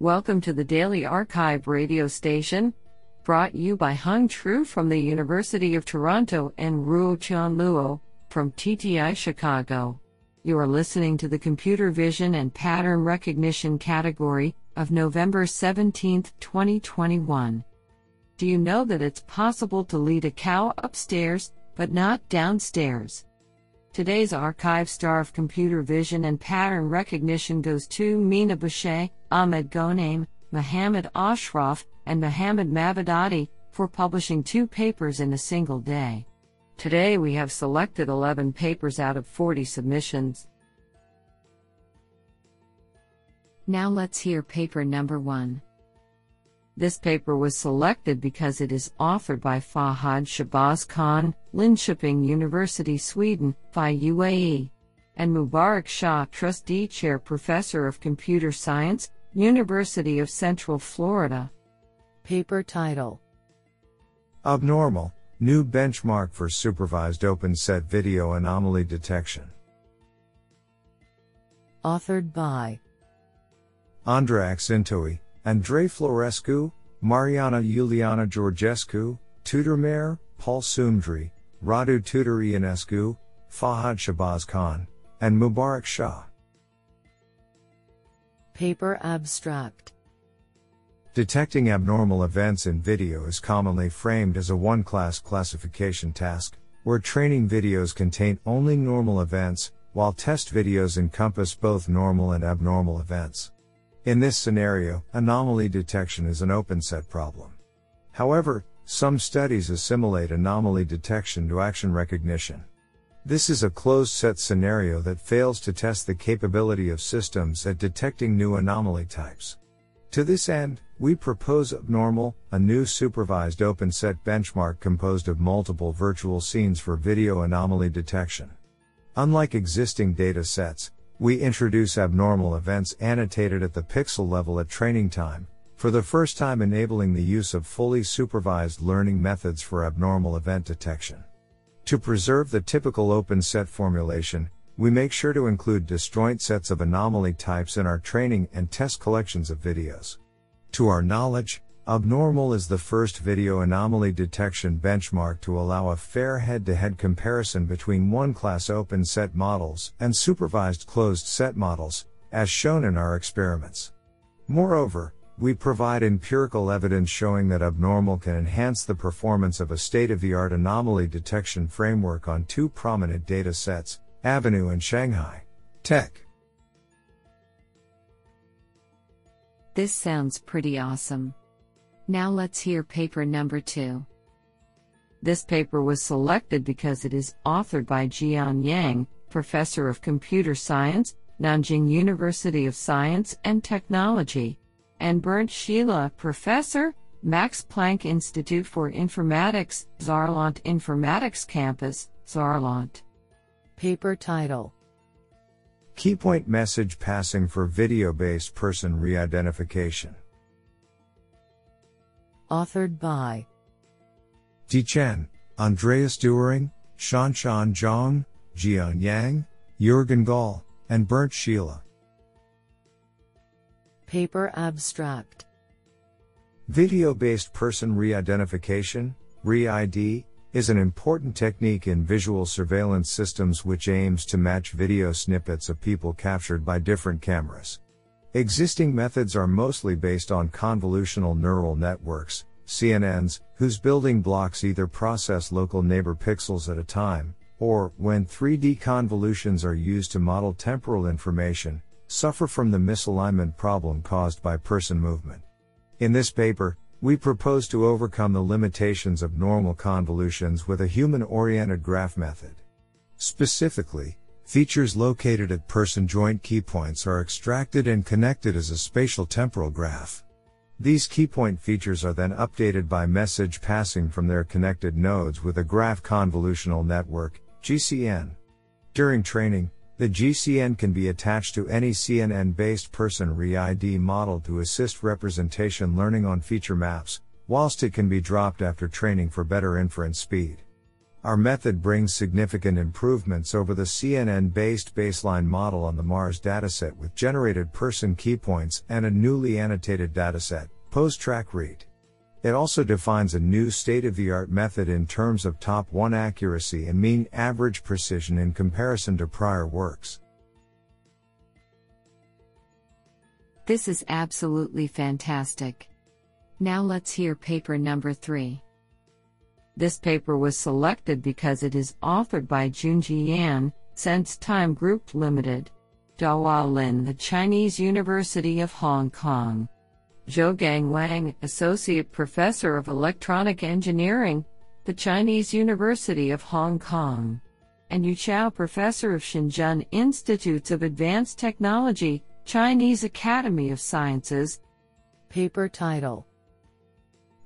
Welcome to the Daily arXiv radio station, brought you by Hung Tru from the University of Toronto and Ruotian Luo from TTI Chicago. You are listening to the Computer Vision and Pattern Recognition category of November 17, 2021. Do you know that it's possible to lead a cow upstairs, but not downstairs? Today's arXiv star of computer vision and pattern recognition goes to Mina Boucher, Ahmed Ghonaim, Mohammed Ashraf, and Mohammed Mavadati for publishing two papers in a single day. Today we have selected 11 papers out of 40 submissions. Now let's hear paper number 1. This paper was selected because it is authored by Fahad Shahbaz Khan, Linköping University, Sweden, FI UAE, and Mubarak Shah, Trustee Chair Professor of Computer Science, University of Central Florida. Paper title Abnormal New Benchmark for Supervised Open Set Video Anomaly Detection. Authored by Andra Acsintoae, Andrei Florescu, Mariana Iuliana Georgescu, Tudor Mare, Paul Sumedrea, Radu Tudor Ionescu, Fahad Shahbaz Khan, and Mubarak Shah. Paper Abstract Detecting abnormal events in video is commonly framed as a one class classification task, where training videos contain only normal events, while test videos encompass both normal and abnormal events. In this scenario, anomaly detection is an open set problem. However, some studies assimilate anomaly detection to action recognition. This is a closed set scenario that fails to test the capability of systems at detecting new anomaly types. To this end, we propose Abnormal, a new supervised open set benchmark composed of multiple virtual scenes for video anomaly detection. Unlike existing data sets, we introduce abnormal events annotated at the pixel level at training time, for the first time enabling the use of fully supervised learning methods for abnormal event detection. To preserve the typical open set formulation, we make sure to include disjoint sets of anomaly types in our training and test collections of videos. To our knowledge, Abnormal is the first video anomaly detection benchmark to allow a fair head to head comparison between one class open set models and supervised closed set models, as shown in our experiments. Moreover, we provide empirical evidence showing that Abnormal can enhance the performance of a state of the art anomaly detection framework on two prominent data sets, Avenue and Shanghai. Tech. This sounds pretty awesome. Now let's hear paper number two. This paper was selected because it is authored by Jian Yang, Professor of Computer Science, Nanjing University of Science and Technology, and Bernt Schiele, Professor, Max Planck Institute for Informatics, Saarland Informatics Campus, Saarland. Paper title Keypoint Message Passing for Video Based Person Re Identification authored by Di Chen, Andreas Doering, Shanshan Zhang, Jian Yang, Jürgen Gall, and Bernt Schiele. Paper Abstract Video based person re identification, RE ID, is an important technique in visual surveillance systems which aims to match video snippets of people captured by different cameras. Existing methods are mostly based on convolutional neural networks, CNNs, whose building blocks either process local neighbor pixels at a time, or, when 3D convolutions are used to model temporal information, suffer from the misalignment problem caused by person movement. In this paper, we propose to overcome the limitations of normal convolutions with a human oriented graph method. Specifically, Features located at person joint keypoints are extracted and connected as a spatial temporal graph. These keypoint features are then updated by message passing from their connected nodes with a graph convolutional network, GCN. During training, the GCN can be attached to any CNN based person re-ID model to assist representation learning on feature maps, whilst it can be dropped after training for better inference speed. Our method brings significant improvements over the CNN based baseline model on the MARS dataset with generated person keypoints and a newly annotated dataset, PoseTrack Read. It also defines a new state of the art method in terms of top 1 accuracy and mean average precision in comparison to prior works. This is absolutely fantastic. Now let's hear paper number 3. This paper was selected because it is authored by Junjie Yan, SenseTime Group Limited, Dahua Lin, the Chinese University of Hong Kong. Xiaogang Wang, Associate Professor of Electronic Engineering, the Chinese University of Hong Kong, and Yu Qiao, Professor of Shenzhen Institutes of Advanced Technology, Chinese Academy of Sciences. Paper title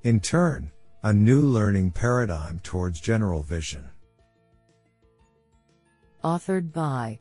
INTERN, a new learning paradigm towards general vision. Authored by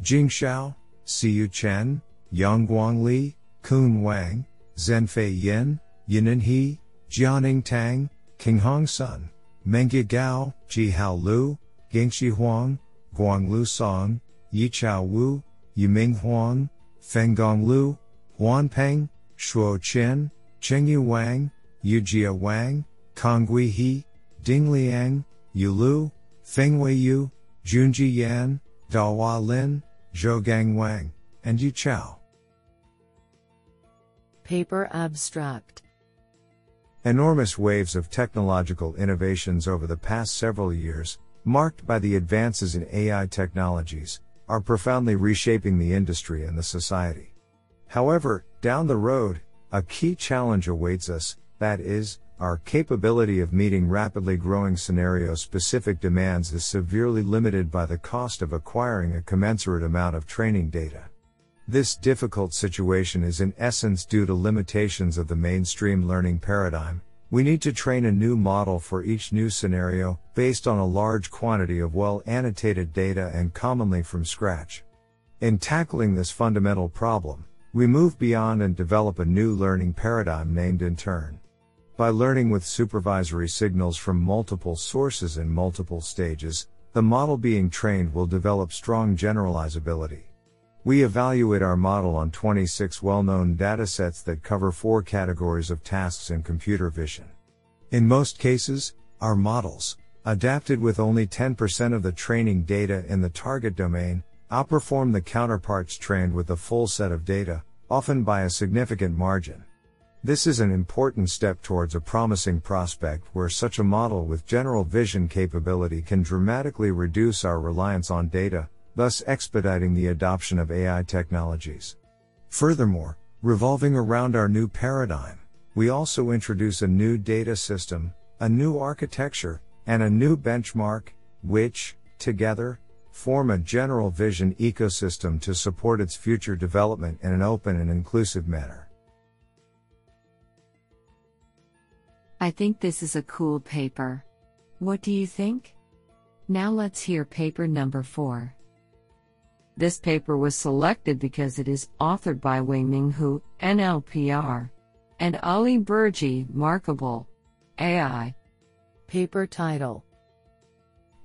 Jing Shao, Siyu Chen, Yangguang Li, Kun Wang, Zhenfei Yin, Yinan He, Jianing Tang, Qinghong Sun, Mengge Gao, Jihao Lu, Gingxi Huang, Guanglu Song, Yichao Wu, Yiming Huang, Fenggong Lu, Huan Peng, Shuo Chen, Chengyu Wang, Yujia Wang, Conghui He, Ding Liang, Yu Lu, Fengwei Yu, Junjie Yan, Dahua Lin, Xiaogang Wang, and Yu Qiao. Paper Abstract Enormous waves of technological innovations over the past several years, marked by the advances in AI technologies, are profoundly reshaping the industry and the society. However, down the road, a key challenge awaits us, that is, our capability of meeting rapidly growing scenario specific demands is severely limited by the cost of acquiring a commensurate amount of training data. This difficult situation is in essence due to limitations of the mainstream learning paradigm. We need to train a new model for each new scenario, based on a large quantity of well annotated data and commonly from scratch. In tackling this fundamental problem, we move beyond and develop a new learning paradigm named INTERN. By learning with supervisory signals from multiple sources in multiple stages, the model being trained will develop strong generalizability. We evaluate our model on 26 well-known datasets that cover four categories of tasks in computer vision. In most cases, our models, adapted with only 10% of the training data in the target domain, outperform the counterparts trained with the full set of data, often by a significant margin. This is an important step towards a promising prospect where such a model with general vision capability can dramatically reduce our reliance on data, thus expediting the adoption of AI technologies. Furthermore, revolving around our new paradigm, we also introduce a new data system, a new architecture, and a new benchmark, which, together, form a general vision ecosystem to support its future development in an open and inclusive manner. I think this is a cool paper. What do you think? Now let's hear paper number 4. This paper was selected because it is authored by Weiming Hu, NLPR, and Ali Borji, Markable AI. Paper title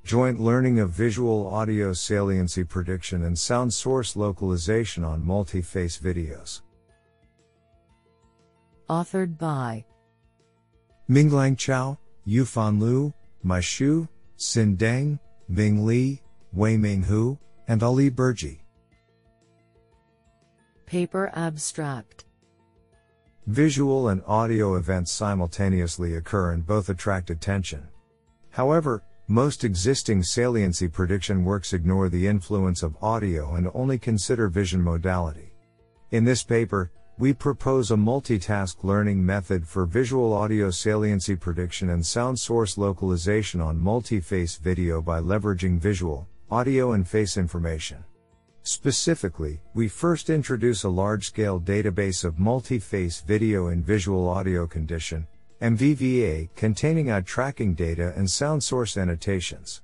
Joint Learning of Visual Audio Saliency Prediction and Sound Source Localization on Multi-Face Videos. Authored by Minglang Qiao, Yufan Liu, Maishu, Xin Deng, Bing Li, Weiming Hu, and Ali Borji. Paper Abstract Visual and audio events simultaneously occur and both attract attention. However, most existing saliency prediction works ignore the influence of audio and only consider vision modality. In this paper, we propose a multitask learning method for visual audio saliency prediction and sound source localization on multi-face video by leveraging visual, audio and face information. Specifically, we first introduce a large-scale database of multi-face video and visual audio condition, MVVA, containing eye tracking data and sound source annotations.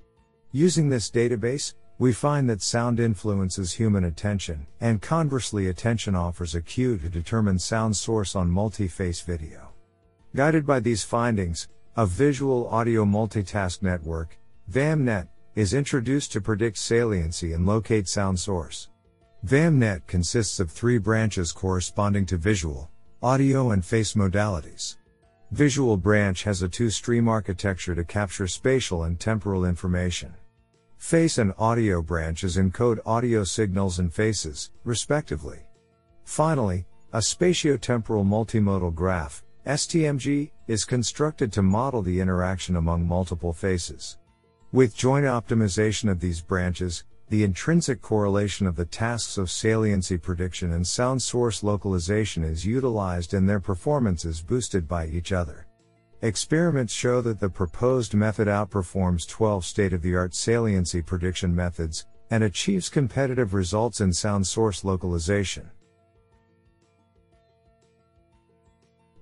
Using this database, we find that sound influences human attention, and conversely attention offers a cue to determine sound source on multi-face video. Guided by these findings, A visual audio multitask network, VAMNet, is introduced to predict saliency and locate sound source. VAMNet consists of three branches corresponding to visual, audio and face modalities. Visual branch has a two-stream architecture to capture spatial and temporal information. Face and audio branches encode audio signals and faces, respectively. Finally, a spatiotemporal multimodal graph, STMG, is constructed to model the interaction among multiple faces. With joint optimization of these branches, the intrinsic correlation of the tasks of saliency prediction and sound source localization is utilized and their performance is boosted by each other. Experiments show that the proposed method outperforms 12 state of the art saliency prediction methods and achieves competitive results in sound source localization.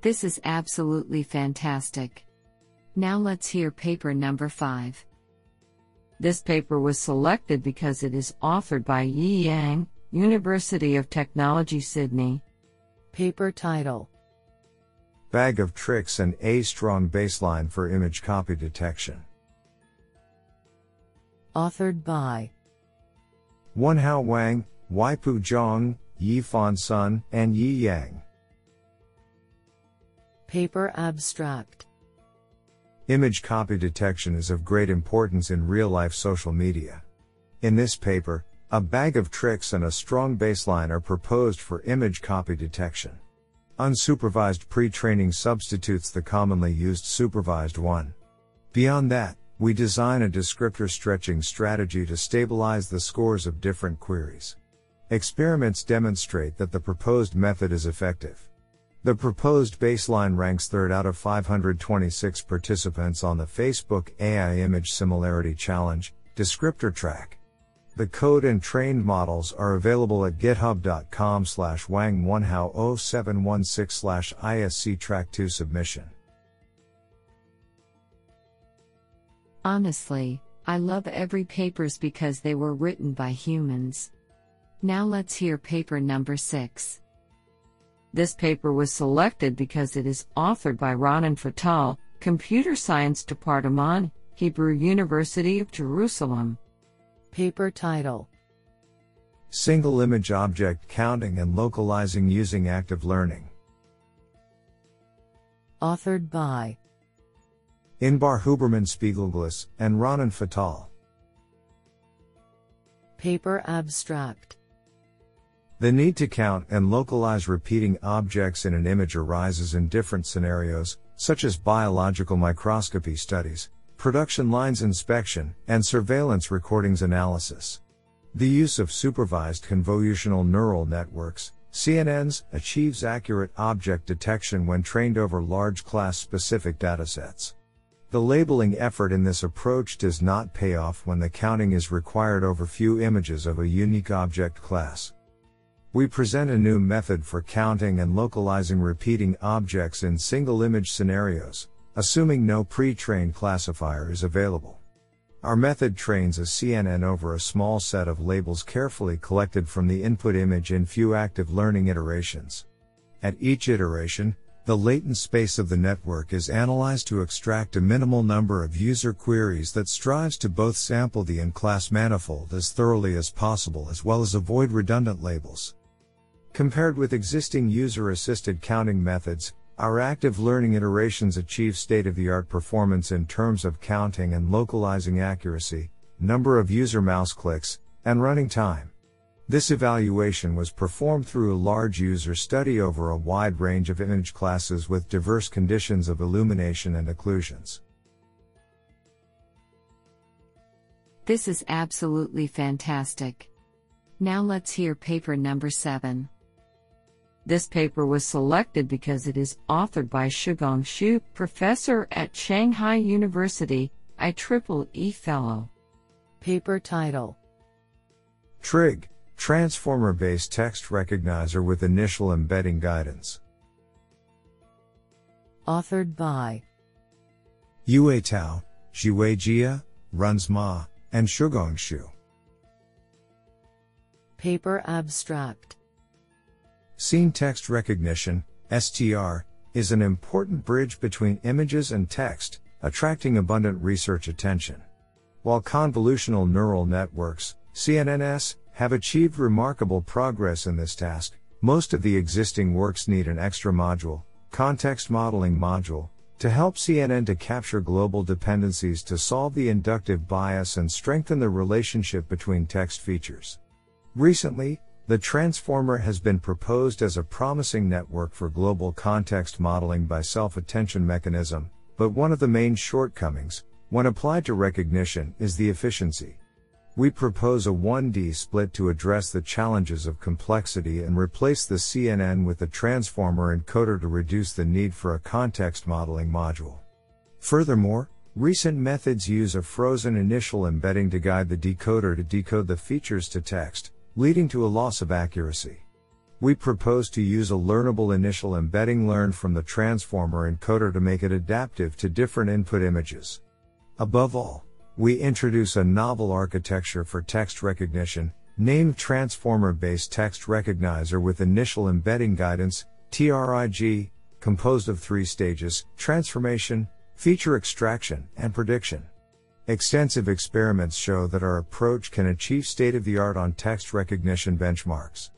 This is absolutely fantastic. Now let's hear paper number 5. This paper was selected because it is authored by Yi Yang, University of Technology Sydney. Paper title Bag of Tricks and A Strong Baseline for Image Copy Detection. Authored by Wenhao Wang, Weipu Zhang, Yifan Sun, and Yi Yang. Paper Abstract Image copy detection is of great importance in real life social media. In this paper, a bag of tricks and a strong baseline are proposed for image copy detection. Unsupervised pre training substitutes the commonly used supervised one. Beyond that, we design a descriptor stretching strategy to stabilize the scores of different queries. Experiments demonstrate that the proposed method is effective. The proposed baseline ranks third out of 526 participants on the Facebook AI Image Similarity Challenge, Descriptor Track. The code and trained models are available at github.com slash wang1how0716 slash isc track 2 submission. Honestly, I love every papers because they were written by humans. Now let's hear paper number 6. This paper was selected because it is authored by Ronen Fattal, Computer Science Department, Hebrew University of Jerusalem. Paper title Single Image Object Counting and Localizing Using Active Learning. Authored by Inbar Huberman Spiegelglass and Ronen Fattal. Paper Abstract the need to count and localize repeating objects in an image arises in different scenarios, such as biological microscopy studies, production lines inspection, and surveillance recordings analysis. The use of supervised convolutional neural networks, CNNs, achieves accurate object detection when trained over large class specific datasets. The labeling effort in this approach does not pay off when the counting is required over few images of a unique object class. We present a new method for counting and localizing repeating objects in single image scenarios, assuming no pre-trained classifier is available. Our method trains a CNN over a small set of labels carefully collected from the input image in few active learning iterations. At each iteration, the latent space of the network is analyzed to extract a minimal number of user queries that strives to both sample the in-class manifold as thoroughly as possible as well as avoid redundant labels. Compared with existing user assisted counting methods, our active learning iterations achieve state of the art performance in terms of counting and localizing accuracy, number of user mouse clicks, and running time. This evaluation was performed through a large user study over a wide range of image classes with diverse conditions of illumination and occlusions. This is absolutely fantastic. Now let's hear paper number 7. This paper was selected because it is authored by Shugong Xu, professor at Shanghai University, IEEE Fellow. Paper title Trig, Transformer based text recognizer with initial embedding guidance. Authored by Yue Tao, Jiwei Jia, Runze Ma, and Shugong Xu. Paper abstract Scene text recognition, STR, is an important bridge between images and text, attracting abundant research attention. While convolutional neural networks, CNNs, have achieved remarkable progress in this task, most of the existing works need an extra module, context modeling module, to help CNN to capture global dependencies to solve the inductive bias and strengthen the relationship between text features. Recently, the transformer has been proposed as a promising network for global context modeling by self-attention mechanism, but one of the main shortcomings, when applied to recognition, is the efficiency. We propose a 1D split to address the challenges of complexity and replace the CNN with the transformer encoder to reduce the need for a context modeling module. Furthermore, recent methods use a frozen initial embedding to guide the decoder to decode the features to text, leading to a loss of accuracy. We propose to use a learnable initial embedding learned from the transformer encoder to make it adaptive to different input images. Above all, we introduce a novel architecture for text recognition, named Transformer Based Text Recognizer with Initial Embedding Guidance, TRIG, composed of three stages transformation, feature extraction, and prediction. Extensive experiments show that our approach can achieve state of the art on text recognition benchmarks.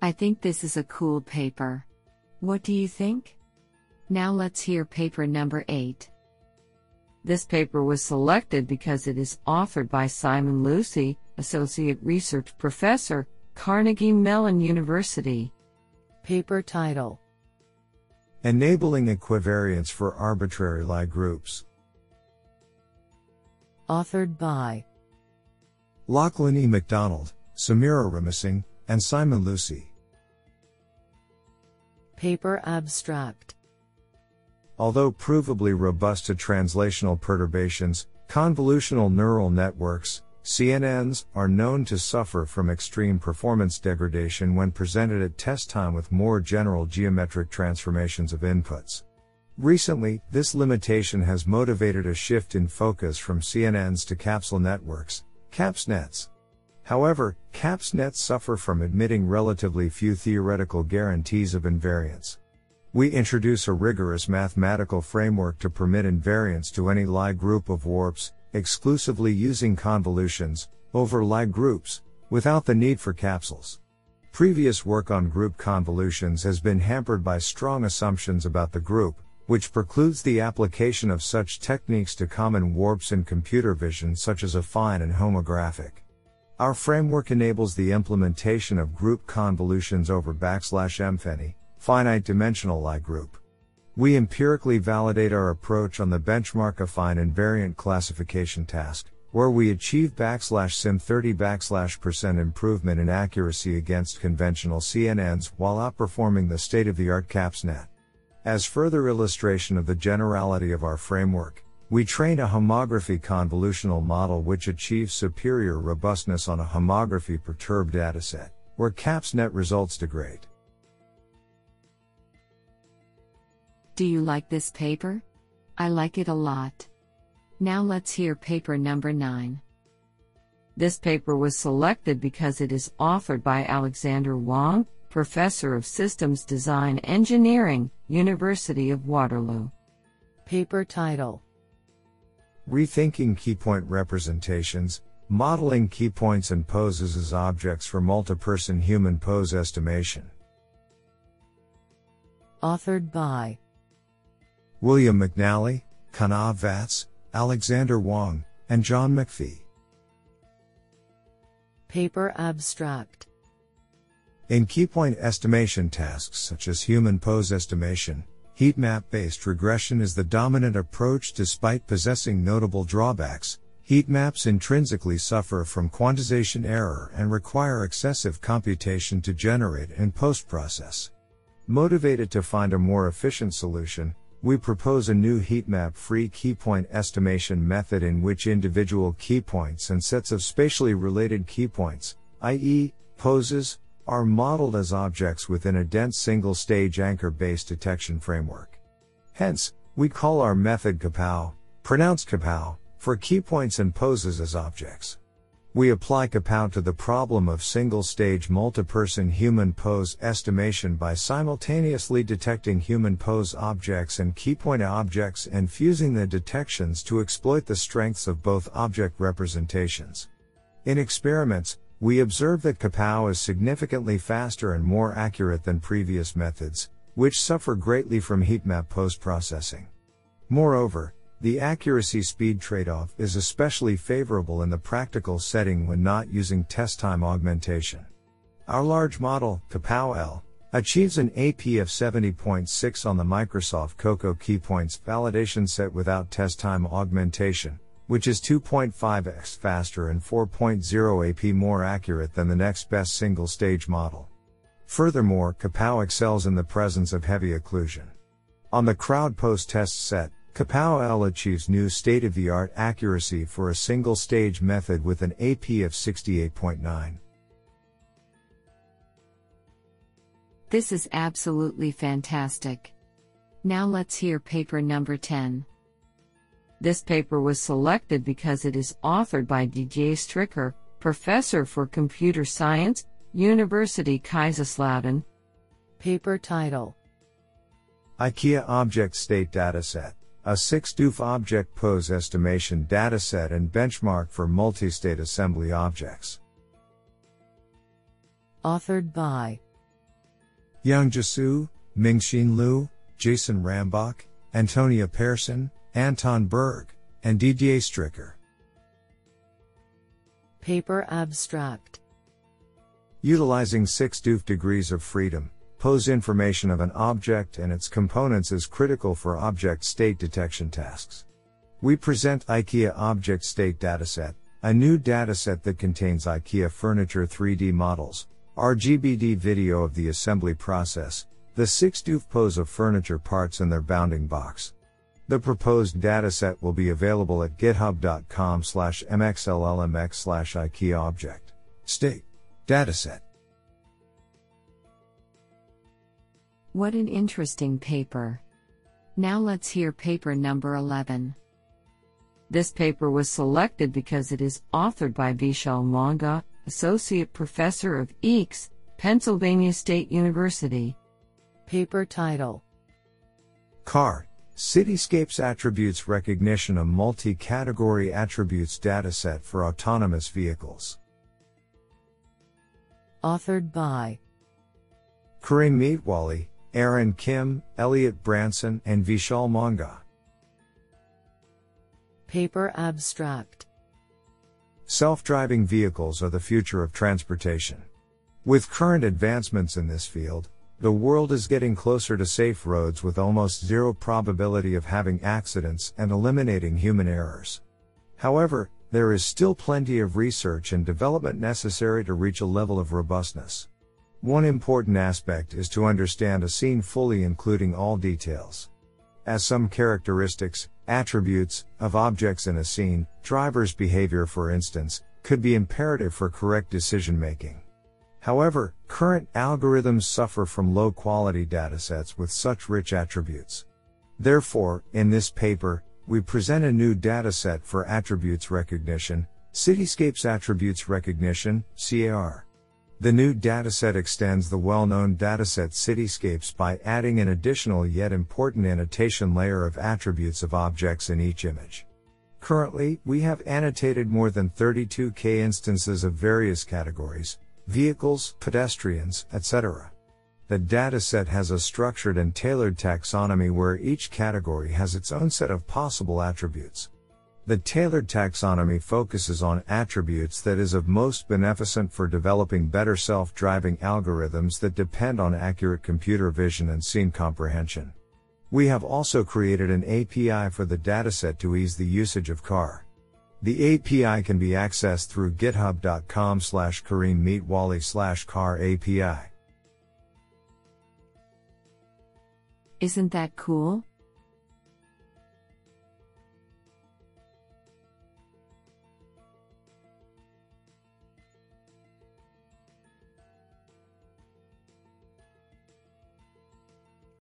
I think this is a cool paper. What do you think? Now let's hear paper number 8. This paper was selected because it is authored by Simon Lucey, Associate Research Professor, Carnegie Mellon University. Paper title Enabling equivariance for arbitrary Lie groups. Authored by Lachlan E. MacDonald, Sameera Ramasinghe, and Simon Lucey. Paper abstract Although provably robust to translational perturbations, convolutional neural networks, CNNs, are known to suffer from extreme performance degradation when presented at test time with more general geometric transformations of inputs. Recently, this limitation has motivated a shift in focus from CNNs to capsule networks, CAPSNets. However, CAPSNets suffer from admitting relatively few theoretical guarantees of invariance. We introduce a rigorous mathematical framework to permit invariance to any Lie group of warps, exclusively using convolutions, over Lie groups, without the need for capsules. Previous work on group convolutions has been hampered by strong assumptions about the group, which precludes the application of such techniques to common warps in computer vision such as affine and homographic. Our framework enables the implementation of group convolutions over backslash mfany, finite dimensional Lie group. We empirically validate our approach on the benchmark affine invariant classification task, where we achieve backslash sim 30 backslash percent improvement in accuracy against conventional CNNs while outperforming the state of the art CAPSNet. As further illustration of the generality of our framework, we trained a homography convolutional model which achieves superior robustness on a homography perturbed dataset, where CAPSNet results degrade. Do you like this paper? I like it a lot. Now let's hear paper number 9. This paper was selected because it is authored by Alexander Wong, Professor of Systems Design Engineering, University of Waterloo. Paper title Rethinking Keypoint Representations, Modeling Keypoints and Poses as Objects for Multiperson Human Pose Estimation. Authored by William McNally, Kanav Vats, Alexander Wong, and John McPhee. Paper abstract In keypoint estimation tasks such as human pose estimation, heat map based regression is the dominant approach despite possessing notable drawbacks. Heat maps intrinsically suffer from quantization error and require excessive computation to generate and post process. Motivated to find a more efficient solution, we propose a new heatmap free keypoint estimation method in which individual keypoints and sets of spatially related keypoints, i.e., poses, are modeled as objects within a dense single stage anchor based detection framework. Hence, we call our method KAPAO, pronounced KPOW, for keypoints and poses as objects. We apply KAPAO to the problem of single stage multi-person human pose estimation by simultaneously detecting human pose objects and keypoint objects and fusing the detections to exploit the strengths of both object representations. In experiments, we observe that KAPAO is significantly faster and more accurate than previous methods, which suffer greatly from heatmap post processing. Moreover, the accuracy speed trade off is especially favorable in the practical setting when not using test time augmentation. Our large model, KAPAO-L, achieves an AP of 70.6 on the Microsoft Coco Keypoints validation set without test time augmentation, which is 2.5x faster and 4.0 AP more accurate than the next best single stage model. Furthermore, KAPAO excels in the presence of heavy occlusion. On the CrowdPose test set, KAPAO-L achieves new state-of-the-art accuracy for a single-stage method with an AP of 68.9. This is absolutely fantastic. Now let's hear paper number 10. This paper was selected because it is authored by Didier Stricker, professor for computer science, University Kaiserslautern. Paper title IKEA Object State Dataset a 6DOF object pose estimation dataset and benchmark for multi-state assembly objects. Authored by Yongzhi Su, Mingxin Liu, Jason Rambach, Antonia Pearson, Anton Berg, and Didier Stricker. Paper Abstract Utilizing 6 DOF degrees of freedom, pose information of an object and its components is critical for object state detection tasks. We present IKEA Object State Dataset, a new dataset that contains IKEA furniture 3D models, RGBD video of the assembly process, the 6 DOF pose of furniture parts and their bounding box. The proposed dataset will be available at github.com slash mxllmx slash IKEA object. State. Dataset. What an interesting paper. Now let's hear paper number 11. This paper was selected because it is authored by Vishal Monga, Associate Professor of EECS, Pennsylvania State University. Paper title CAR Cityscapes Attributes Recognition a multi category attributes dataset for autonomous vehicles. Authored by Kareem Metwaly, Aaron Kim, Elliot Branson, and Vishal Monga. Paper Abstract Self driving vehicles are the future of transportation. With current advancements in this field, the world is getting closer to safe roads with almost zero probability of having accidents and eliminating human errors. However, there is still plenty of research and development necessary to reach a level of robustness. One important aspect is to understand a scene fully including all details. As some characteristics, attributes, of objects in a scene, driver's behavior for instance, could be imperative for correct decision making. However, current algorithms suffer from low quality datasets with such rich attributes. Therefore, in this paper, we present a new dataset for attributes recognition, Cityscapes Attributes Recognition, CAR. The new dataset extends the well-known dataset cityscapes by adding an additional yet important annotation layer of attributes of objects in each image. Currently, we have annotated more than 32k instances of various categories, vehicles, pedestrians, etc. The dataset has a structured and tailored taxonomy where each category has its own set of possible attributes. The tailored taxonomy focuses on attributes that is of most beneficent for developing better self-driving algorithms that depend on accurate computer vision and scene comprehension. We have also created an API for the dataset to ease the usage of CAR. The API can be accessed through github.com slash Kareem slash CAR API. Isn't that cool?